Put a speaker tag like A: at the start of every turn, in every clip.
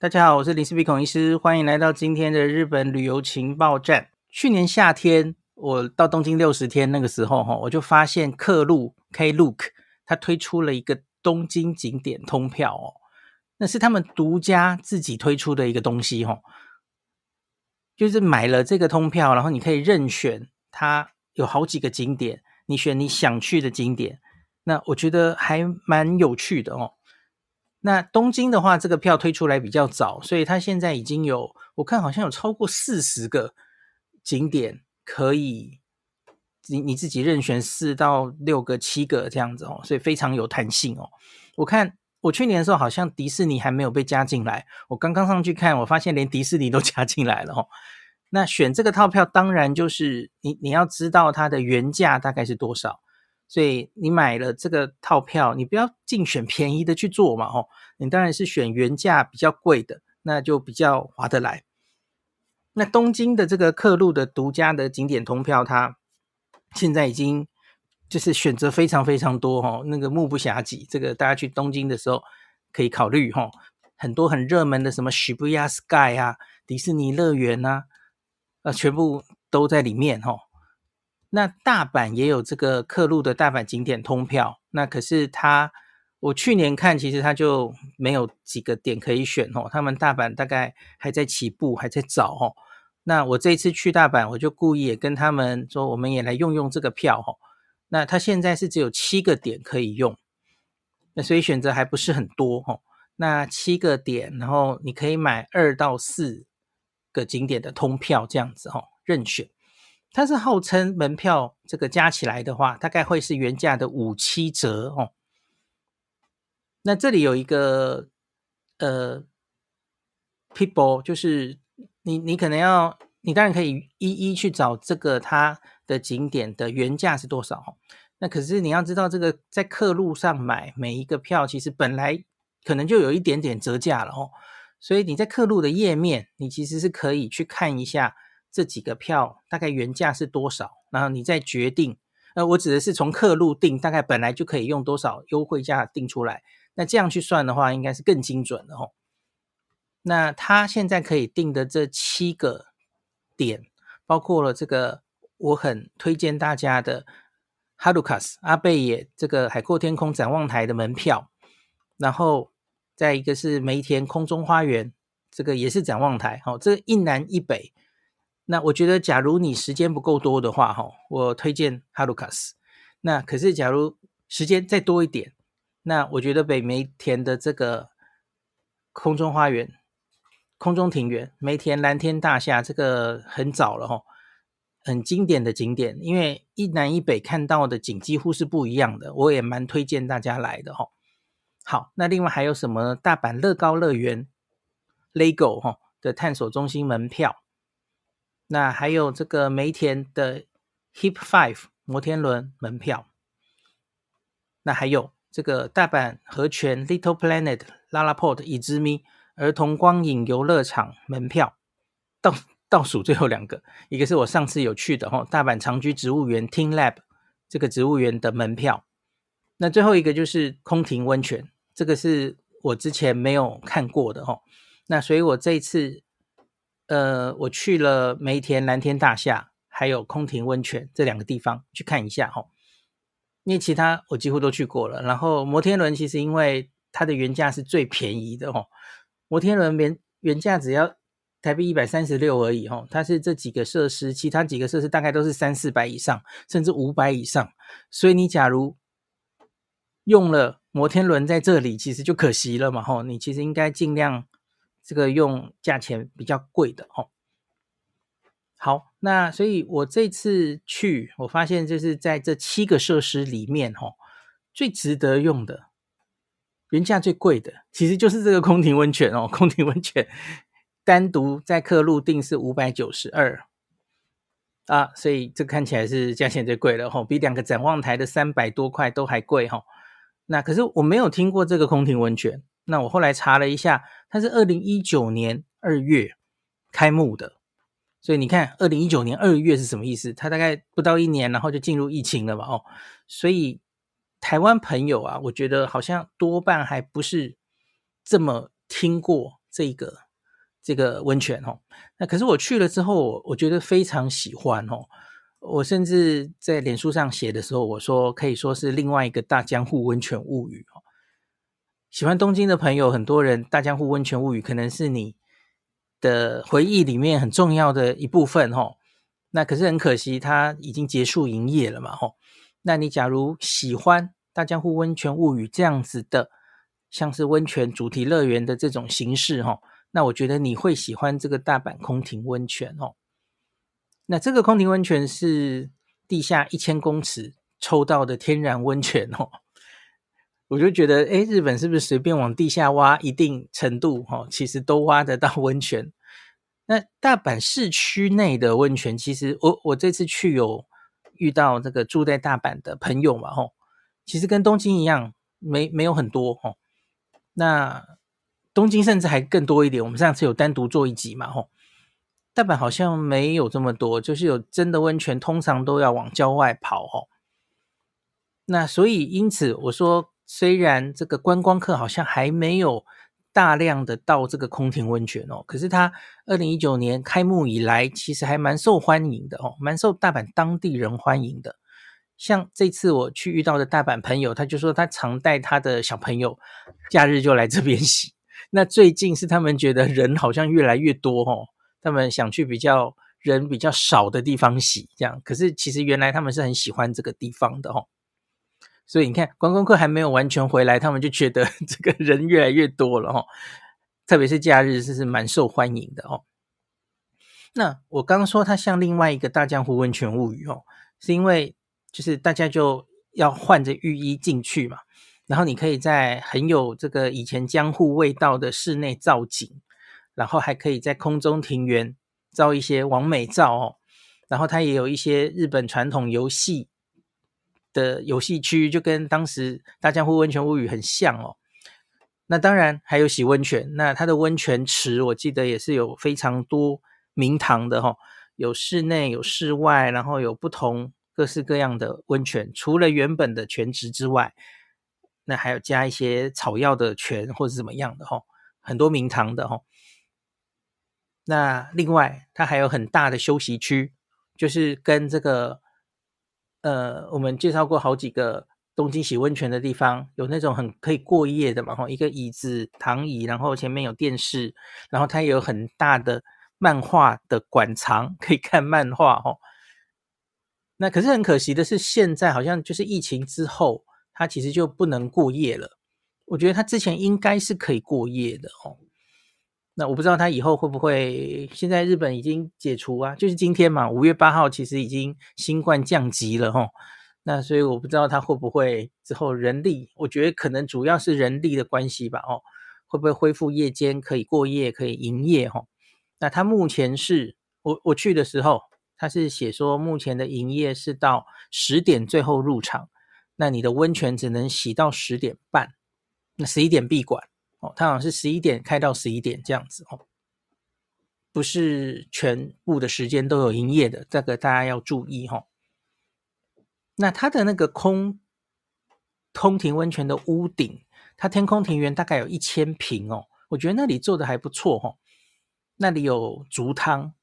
A: 大家好，我是林氏璧孔医师，欢迎来到今天的日本旅游情报站。去年夏天，我到东京六十天那个时候，哈，我就发现客路 Klook 它推出了一个东京景点通票哦，那是他们独家自己推出的一个东西，哈，就是买了这个通票，然后你可以任选，它有好几个景点，你选你想去的景点，那我觉得还蛮有趣的哦。那东京的话，这个票推出来比较早，所以它现在已经有，我看好像有超过四十个景点可以，你你自己任选四到六个、七个这样子哦，所以非常有弹性哦。我看我去年的时候好像迪士尼还没有被加进来，我刚刚上去看，我发现连迪士尼都 加进来了哦。那选这个套票，当然就是你你要知道它的原价大概是多少。所以你买了这个套票，你不要尽选便宜的去做嘛，吼，你当然是选原价比较贵的，那就比较划得来。那东京的这个客路的独家的景点通票，它现在已经就是选择非常非常多，吼，那个目不暇给。这个大家去东京的时候可以考虑，吼，很多很热门的什么 Shibuya Sky 啊、迪士尼乐园啊，呃，全部都在里面，吼。那大阪也有这个客路的大阪景点通票，那可是他，我去年看其实他就没有几个点可以选哦，他们大阪大概还在起步，还在找哦。那我这次去大阪，我就故意也跟他们说，我们也来用用这个票哦。那他现在是只有七个点可以用，那所以选择还不是很多哦。那七个点，然后你可以买二到四个景点的通票这样子哦，任选。它是号称门票这个加起来的话，大概会是原价的五七折哦。那这里有一个呃，people，就是你你可能要，你当然可以一一去找这个它的景点的原价是多少哦。那可是你要知道，这个在客路上买每一个票，其实本来可能就有一点点折价了哦。所以你在客路的页面，你其实是可以去看一下。这几个票大概原价是多少？然后你再决定。呃，我指的是从客路订，大概本来就可以用多少优惠价订出来。那这样去算的话，应该是更精准的哦。那他现在可以订的这七个点，包括了这个我很推荐大家的哈鲁卡斯阿贝野这个海阔天空展望台的门票，然后再一个是梅田空中花园，这个也是展望台。好，这个一南一北。那我觉得，假如你时间不够多的话，哈，我推荐哈鲁卡斯。那可是，假如时间再多一点，那我觉得北梅田的这个空中花园、空中庭园、梅田蓝天大厦，这个很早了，哈，很经典的景点。因为一南一北看到的景几乎是不一样的，我也蛮推荐大家来的，哈。好，那另外还有什么？大阪乐高乐园、LEGO 哈的探索中心门票。那还有这个梅田的 Hip Five 摩天轮门票，那还有这个大阪和泉 Little Planet LaLaport 已知咪儿童光影游乐场门票，倒倒数最后两个，一个是我上次有去的哈，大阪长居植物园 Team Lab 这个植物园的门票，那最后一个就是空庭温泉，这个是我之前没有看过的哈，那所以我这一次。呃，我去了梅田蓝天大厦，还有空庭温泉这两个地方去看一下哈，因为其他我几乎都去过了。然后摩天轮其实因为它的原价是最便宜的哈，摩天轮原原价只要台币一百三十六而已哈，它是这几个设施，其他几个设施大概都是三四百以上，甚至五百以上。所以你假如用了摩天轮在这里，其实就可惜了嘛哈，你其实应该尽量。这个用价钱比较贵的哦。好，那所以我这次去，我发现就是在这七个设施里面，哦，最值得用的，原价最贵的，其实就是这个空庭温泉哦。空庭温泉单独在客路订是五百九十二啊，所以这看起来是价钱最贵的哦，比两个展望台的三百多块都还贵哈。那可是我没有听过这个空庭温泉。那我后来查了一下，它是二零一九年二月开幕的，所以你看，二零一九年二月是什么意思？它大概不到一年，然后就进入疫情了嘛，哦，所以台湾朋友啊，我觉得好像多半还不是这么听过这个这个温泉哦。那可是我去了之后，我觉得非常喜欢哦。我甚至在脸书上写的时候，我说可以说是另外一个大江户温泉物语哦。喜欢东京的朋友，很多人大江户温泉物语可能是你的回忆里面很重要的一部分哦。那可是很可惜，它已经结束营业了嘛吼。那你假如喜欢大江户温泉物语这样子的，像是温泉主题乐园的这种形式吼，那我觉得你会喜欢这个大阪空庭温泉哦。那这个空庭温泉是地下一千公尺抽到的天然温泉哦，我就觉得，诶，日本是不是随便往地下挖一定程度哈，其实都挖得到温泉？那大阪市区内的温泉，其实我我这次去有遇到这个住在大阪的朋友嘛吼，其实跟东京一样，没没有很多吼。那东京甚至还更多一点，我们上次有单独做一集嘛吼。大阪好像没有这么多，就是有真的温泉，通常都要往郊外跑哦。那所以因此我说，虽然这个观光客好像还没有大量的到这个空庭温泉哦，可是它二零一九年开幕以来，其实还蛮受欢迎的哦，蛮受大阪当地人欢迎的。像这次我去遇到的大阪朋友，他就说他常带他的小朋友假日就来这边洗。那最近是他们觉得人好像越来越多哦。他们想去比较人比较少的地方洗，这样。可是其实原来他们是很喜欢这个地方的哦。所以你看，观光客还没有完全回来，他们就觉得 这个人越来越多了哦。特别是假日，是是蛮受欢迎的哦。那我刚刚说它像另外一个大江湖温泉物语哦，是因为就是大家就要换着浴衣进去嘛，然后你可以在很有这个以前江户味道的室内造景。然后还可以在空中庭园照一些完美照哦，然后它也有一些日本传统游戏的游戏区，就跟当时大江户温泉物语很像哦。那当然还有洗温泉，那它的温泉池我记得也是有非常多名堂的哈、哦，有室内有室外，然后有不同各式各样的温泉，除了原本的泉池之外，那还有加一些草药的泉或者怎么样的哈、哦，很多名堂的哈、哦。那另外，它还有很大的休息区，就是跟这个，呃，我们介绍过好几个东京洗温泉的地方，有那种很可以过夜的嘛，吼，一个椅子、躺椅，然后前面有电视，然后它也有很大的漫画的馆藏，可以看漫画，吼。那可是很可惜的是，现在好像就是疫情之后，它其实就不能过夜了。我觉得它之前应该是可以过夜的，吼。那我不知道他以后会不会，现在日本已经解除啊，就是今天嘛，五月八号其实已经新冠降级了齁。那所以我不知道他会不会之后人力，我觉得可能主要是人力的关系吧，哦，会不会恢复夜间可以过夜可以营业齁？那他目前是我我去的时候，他是写说目前的营业是到十点最后入场，那你的温泉只能洗到十点半，那十一点闭馆。哦，它好像是十一点开到十一点这样子哦，不是全部的时间都有营业的，这个大家要注意哈、哦。那它的那个空空庭温泉的屋顶，它天空庭园大概有一千平哦，我觉得那里做的还不错哈、哦。那里有足汤，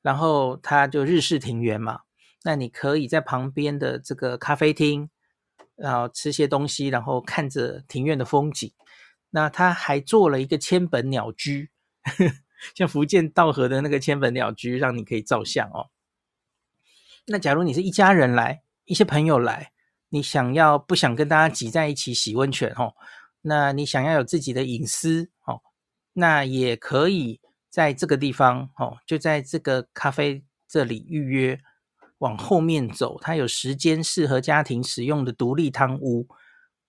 A: 然后它就日式庭园嘛，那你可以在旁边的这个咖啡厅，然后吃些东西，然后看着庭院的风景。那他还做了一个千本鸟居，像福建道河的那个千本鸟居，让你可以照相哦。那假如你是一家人来，一些朋友来，你想要不想跟大家挤在一起洗温泉哦？那你想要有自己的隐私哦？那也可以在这个地方哦，就在这个咖啡这里预约，往后面走，它有十间适合家庭使用的独立汤屋，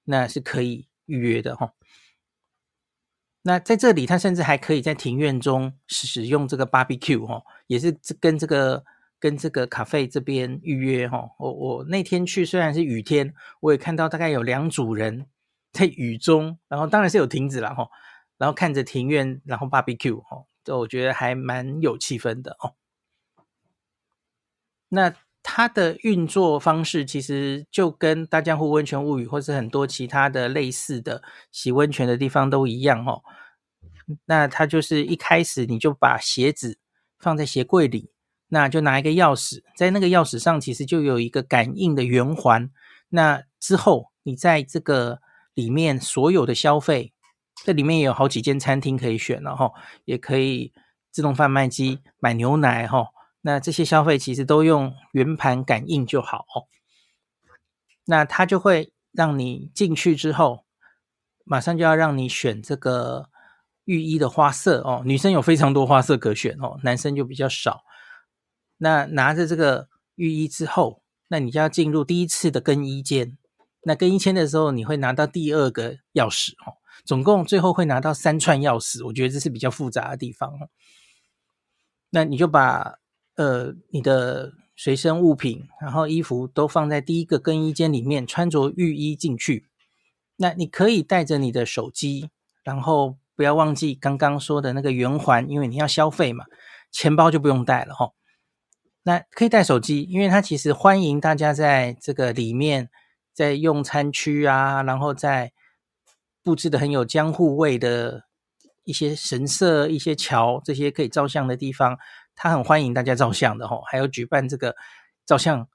A: 那是可以预约的哈、哦。那在这里，他甚至还可以在庭院中使用这个 barbecue 哈，也是跟这个跟这个咖啡这边预约哈。我我那天去虽然是雨天，我也看到大概有两组人在雨中，然后当然是有亭子了哈，然后看着庭院，然后 barbecue 哈，这我觉得还蛮有气氛的哦。那它的运作方式其实就跟大江户温泉物语或是很多其他的类似的洗温泉的地方都一样哦。那它就是一开始你就把鞋子放在鞋柜里，那就拿一个钥匙，在那个钥匙上其实就有一个感应的圆环。那之后你在这个里面所有的消费，这里面也有好几间餐厅可以选了哈，也可以自动贩卖机买牛奶哈。那这些消费其实都用圆盘感应就好。那它就会让你进去之后，马上就要让你选这个浴衣的花色哦。女生有非常多花色可选哦，男生就比较少。那拿着这个浴衣之后，那你就要进入第一次的更衣间。那更衣间的时候，你会拿到第二个钥匙哦。总共最后会拿到三串钥匙，我觉得这是比较复杂的地方。那你就把呃你的随身物品，然后衣服都放在第一个更衣间里面，穿着浴衣进去。那你可以带着你的手机，然后不要忘记刚刚说的那个圆环，因为你要消费嘛。钱包就不用带了哈。那可以带手机，因为它其实欢迎大家在这个里面，在用餐区啊，然后在布置的很有江户味的一些神社、一些桥这些可以照相的地方，他很欢迎大家照相的哈。还有举办这个照相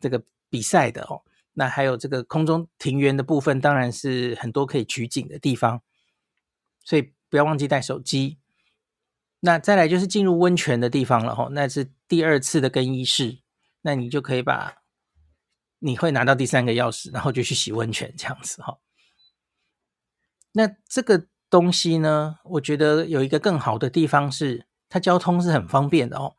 A: 这个比赛的哦。那还有这个空中庭园的部分，当然是很多可以取景的地方，所以不要忘记带手机。那再来就是进入温泉的地方了哈，那是第二次的更衣室，那你就可以把你会拿到第三个钥匙，然后就去洗温泉这样子哈。那这个东西呢，我觉得有一个更好的地方是，它交通是很方便的哦。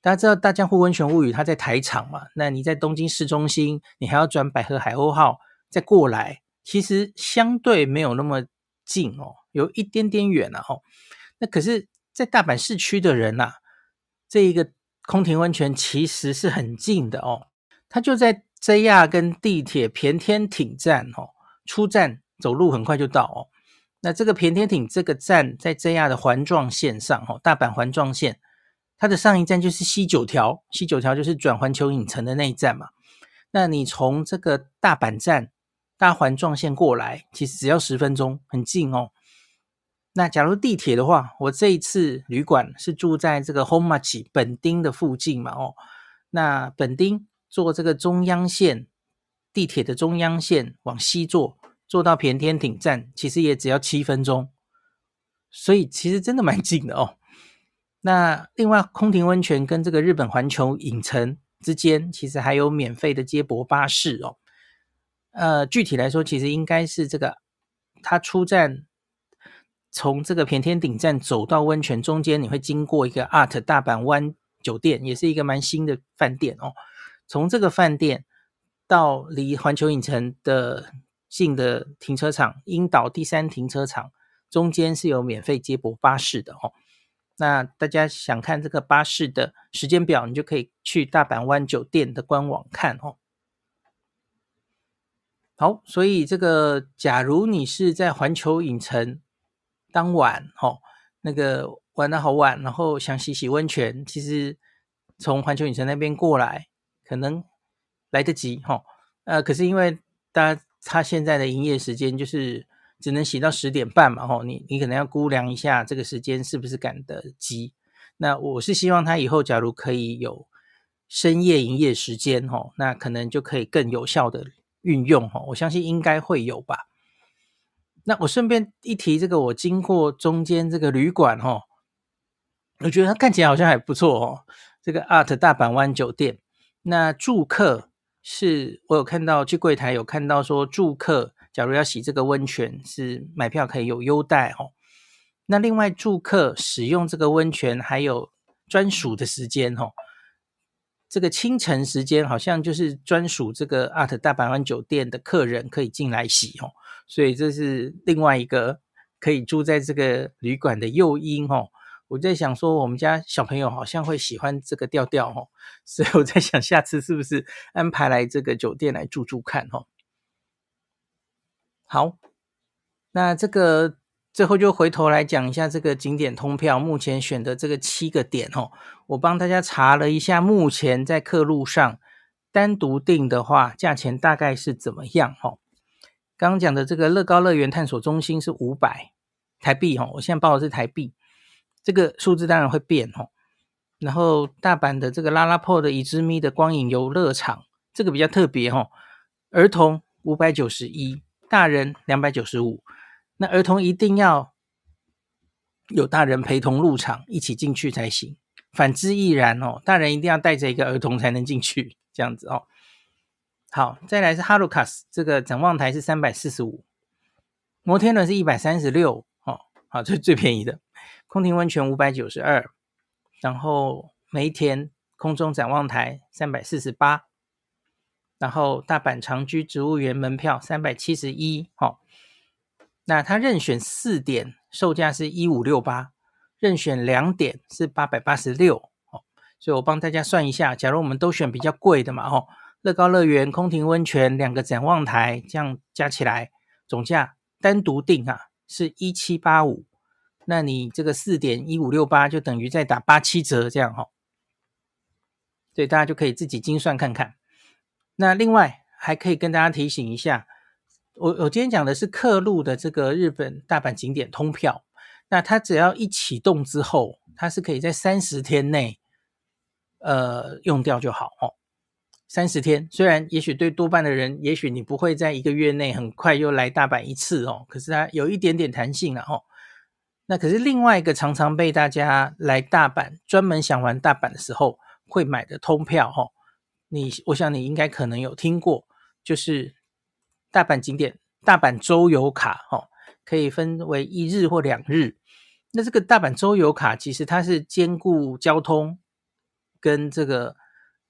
A: 大家知道大江户温泉物语，它在台场嘛？那你在东京市中心，你还要转百合海鸥号再过来，其实相对没有那么近哦，有一点点远了哦。那可是，在大阪市区的人呐、啊，这一个空庭温泉其实是很近的哦，它就在 JR 跟地铁田天町站哦，出站走路很快就到哦。那这个田天町这个站在 JR 的环状线上哦，大阪环状线。它的上一站就是西九条，西九条就是转环球影城的那一站嘛。那你从这个大阪站大环状线过来，其实只要十分钟，很近哦。那假如地铁的话，我这一次旅馆是住在这个 Honmachi 本町的附近嘛，哦，那本町坐这个中央线地铁的中央线往西坐，坐到田天町站，其实也只要七分钟，所以其实真的蛮近的哦。那另外，空庭温泉跟这个日本环球影城之间，其实还有免费的接驳巴士哦。呃，具体来说，其实应该是这个，它出站从这个田天町站走到温泉中间，你会经过一个 ART 大阪湾酒店，也是一个蛮新的饭店哦。从这个饭店到离环球影城的近的停车场樱岛第三停车场中间是有免费接驳巴士的哦。那大家想看这个巴士的时间表，你就可以去大阪湾酒店的官网看哦。好，所以这个假如你是在环球影城当晚，哦，那个玩得好晚，然后想洗洗温泉，其实从环球影城那边过来可能来得及，哈。呃，可是因为大家他现在的营业时间就是。只能洗到十点半嘛，吼，你你可能要估量一下这个时间是不是赶得及。那我是希望他以后假如可以有深夜营业时间，吼，那可能就可以更有效的运用，吼，我相信应该会有吧。那我顺便一提这个，我经过中间这个旅馆，吼，我觉得它看起来好像还不错哦。这个 ART 大阪湾酒店，那住客是我有看到去柜台有看到说住客。假如要洗这个温泉，是买票可以有优待哦。那另外住客使用这个温泉还有专属的时间哦。这个清晨时间好像就是专属这个 ART 大阪湾酒店的客人可以进来洗哦。所以这是另外一个可以住在这个旅馆的诱因哦。我在想说，我们家小朋友好像会喜欢这个调调哦，所以我在想下次是不是安排来这个酒店来住住看哦。好，那这个最后就回头来讲一下这个景点通票，目前选的这个七个点哦，我帮大家查了一下，目前在客路上单独订的话，价钱大概是怎么样哦？刚刚讲的这个乐高乐园探索中心是五百，台币哈，我现在报的是台币，这个数字当然会变哈。然后大阪的这个拉拉破的伊之咪的光影游乐场，这个比较特别哦，儿童五百九十一，大人两百九十五。那儿童一定要有大人陪同入场，一起进去才行。反之亦然哦，大人一定要带着一个儿童才能进去，这样子哦。好，再来是哈鲁卡斯，这个展望台是三百四十五，摩天轮是一百三十六哦。好，这是最便宜的。空庭温泉五百九十二。然后梅田空中展望台三百四十八，然后大阪长居植物园门票三百七十一，好，那它任选四点售价是一五六八，任选两点是八百八十六，哦，所以我帮大家算一下，假如我们都选比较贵的嘛，哦，乐高乐园、空庭温泉两个展望台，这样加起来总价单独定啊是一七八五。那你这个四点一五六八就等于再打八七折这样哈，所以大家就可以自己精算看看。那另外还可以跟大家提醒一下，我我今天讲的是客路的这个日本大阪景点通票，那它只要一启动之后，它是可以在三十天内呃用掉就好哦。三十天虽然也许对多半的人，也许你不会在一个月内很快又来大阪一次哦，可是它有一点点弹性了哦。那可是另外一个常常被大家来大阪专门想玩大阪的时候会买的通票哈，你我想你应该可能有听过，就是大阪景点大阪周游卡哈，可以分为一日或两日。那这个大阪周游卡其实它是兼顾交通跟这个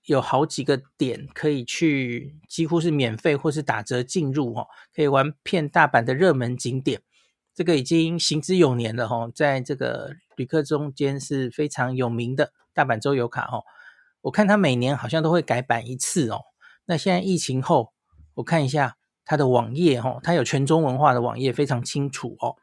A: 有好几个点可以去，几乎是免费或是打折进入哦，可以玩遍大阪的热门景点。这个已经行之有年了哈，在这个旅客中间是非常有名的大阪周游卡哈。我看它每年好像都会改版一次哦。那现在疫情后，我看一下它的网页哈，它有全中文化的网页，非常清楚哦。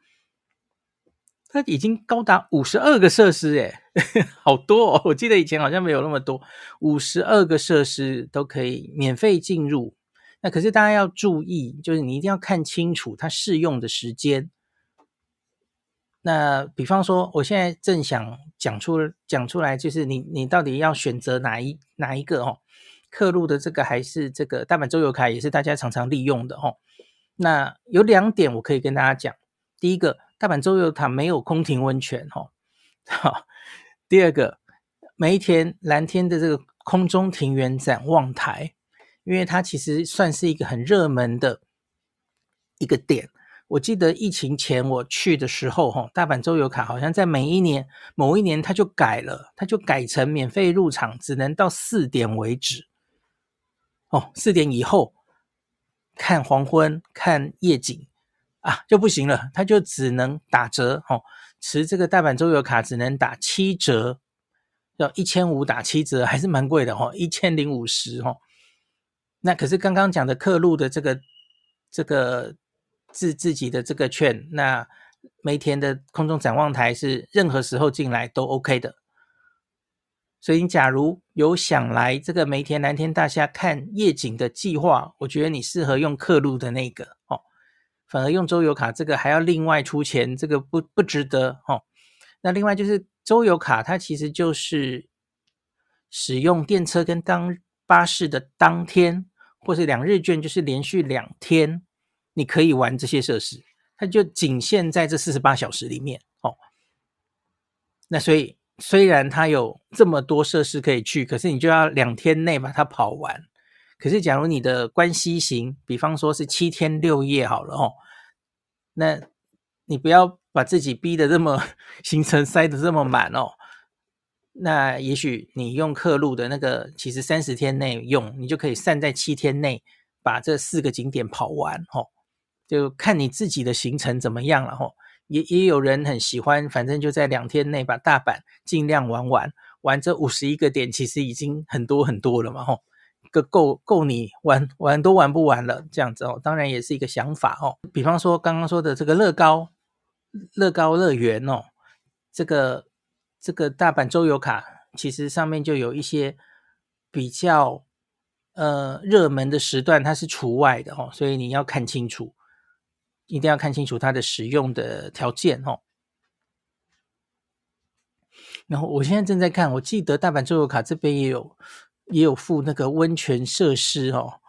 A: 它已经高达五十二个设施诶，好多哦！我记得以前好像没有那么多，五十二个设施都可以免费进入。那可是大家要注意，就是你一定要看清楚它适用的时间。那比方说，我现在正想讲出讲出来，就是你你到底要选择哪一哪一个哦？刻录的这个还是这个大阪周游卡，也是大家常常利用的哦。那有两点我可以跟大家讲，第一个，大阪周游卡没有空庭温泉哦。好，第二个，梅田蓝天的这个空中庭园展望台，因为它其实算是一个很热门的一个点。我记得疫情前我去的时候，哈，大阪周游卡好像在每一年某一年它就改了，它就改成免费入场，只能到四点为止。哦，四点以后看黄昏、看夜景啊就不行了，它就只能打折。哦，持这个大阪周游卡只能打七折，要一千五打七折，还是蛮贵的哦，一千零五十哈。那可是刚刚讲的客路的这个这个。自自己的这个券，那梅田的空中展望台是任何时候进来都 OK 的。所以你假如有想来这个梅田蓝天大厦看夜景的计划，我觉得你适合用客路的那个哦，反而用周游卡这个还要另外出钱，这个不不值得哦。那另外就是周游卡，它其实就是使用电车跟当巴士的当天，或是两日券，就是连续两天。你可以玩这些设施，它就仅限在这四十八小时里面哦。那所以虽然它有这么多设施可以去，可是你就要两天内把它跑完。可是假如你的关西行，比方说是七天六夜好了哦，那你不要把自己逼得这么行程塞得这么满哦。那也许你用客路的那个，其实三十天内用，你就可以散在七天内把这四个景点跑完哦。就看你自己的行程怎么样了吼，也也有人很喜欢，反正就在两天内把大阪尽量玩完，玩这五十一个点，其实已经很多很多了嘛吼，个够够你玩玩都玩不完了这样子哦，当然也是一个想法哦。比方说刚刚说的这个乐高乐高乐园哦，这个这个大阪周游卡其实上面就有一些比较呃热门的时段，它是除外的哦，所以你要看清楚。一定要看清楚它的使用的条件哦。然后我现在正在看，我记得大阪周游卡这边也有也有附那个温泉设施哦，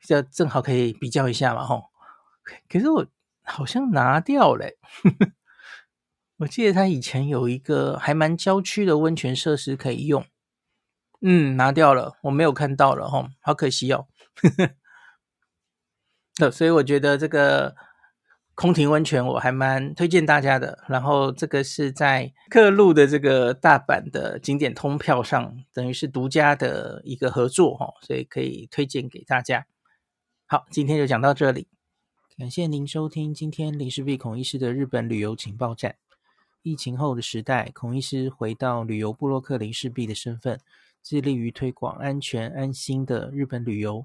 A: 这正好可以比较一下嘛吼。可是我好像拿掉了，我记得他以前有一个还蛮郊区的温泉设施可以用，嗯，拿掉了，我没有看到了吼，好可惜哦。所以我觉得这个。空庭温泉我还蛮推荐大家的，然后这个是在客路的这个大阪的景点通票上，等于是独家的一个合作哈，所以可以推荐给大家。好，今天就讲到这里，感谢您收听今天林氏璧孔医师的日本旅游情报站。疫情后的时代，孔医师回到旅游部落客林氏璧的身份，致力于推广安全安心的日本旅游。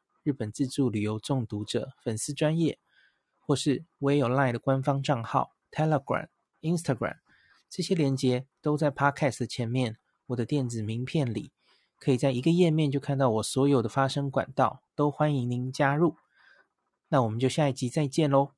A: 日本自助旅游中毒者粉丝专业，或是我也有 LINE 的官方账号 Telegram、Instagram，这些连接都在 Podcast 前面。我的电子名片里，可以在一个页面就看到我所有的发声管道，都欢迎您加入。那我们就下一集再见喽。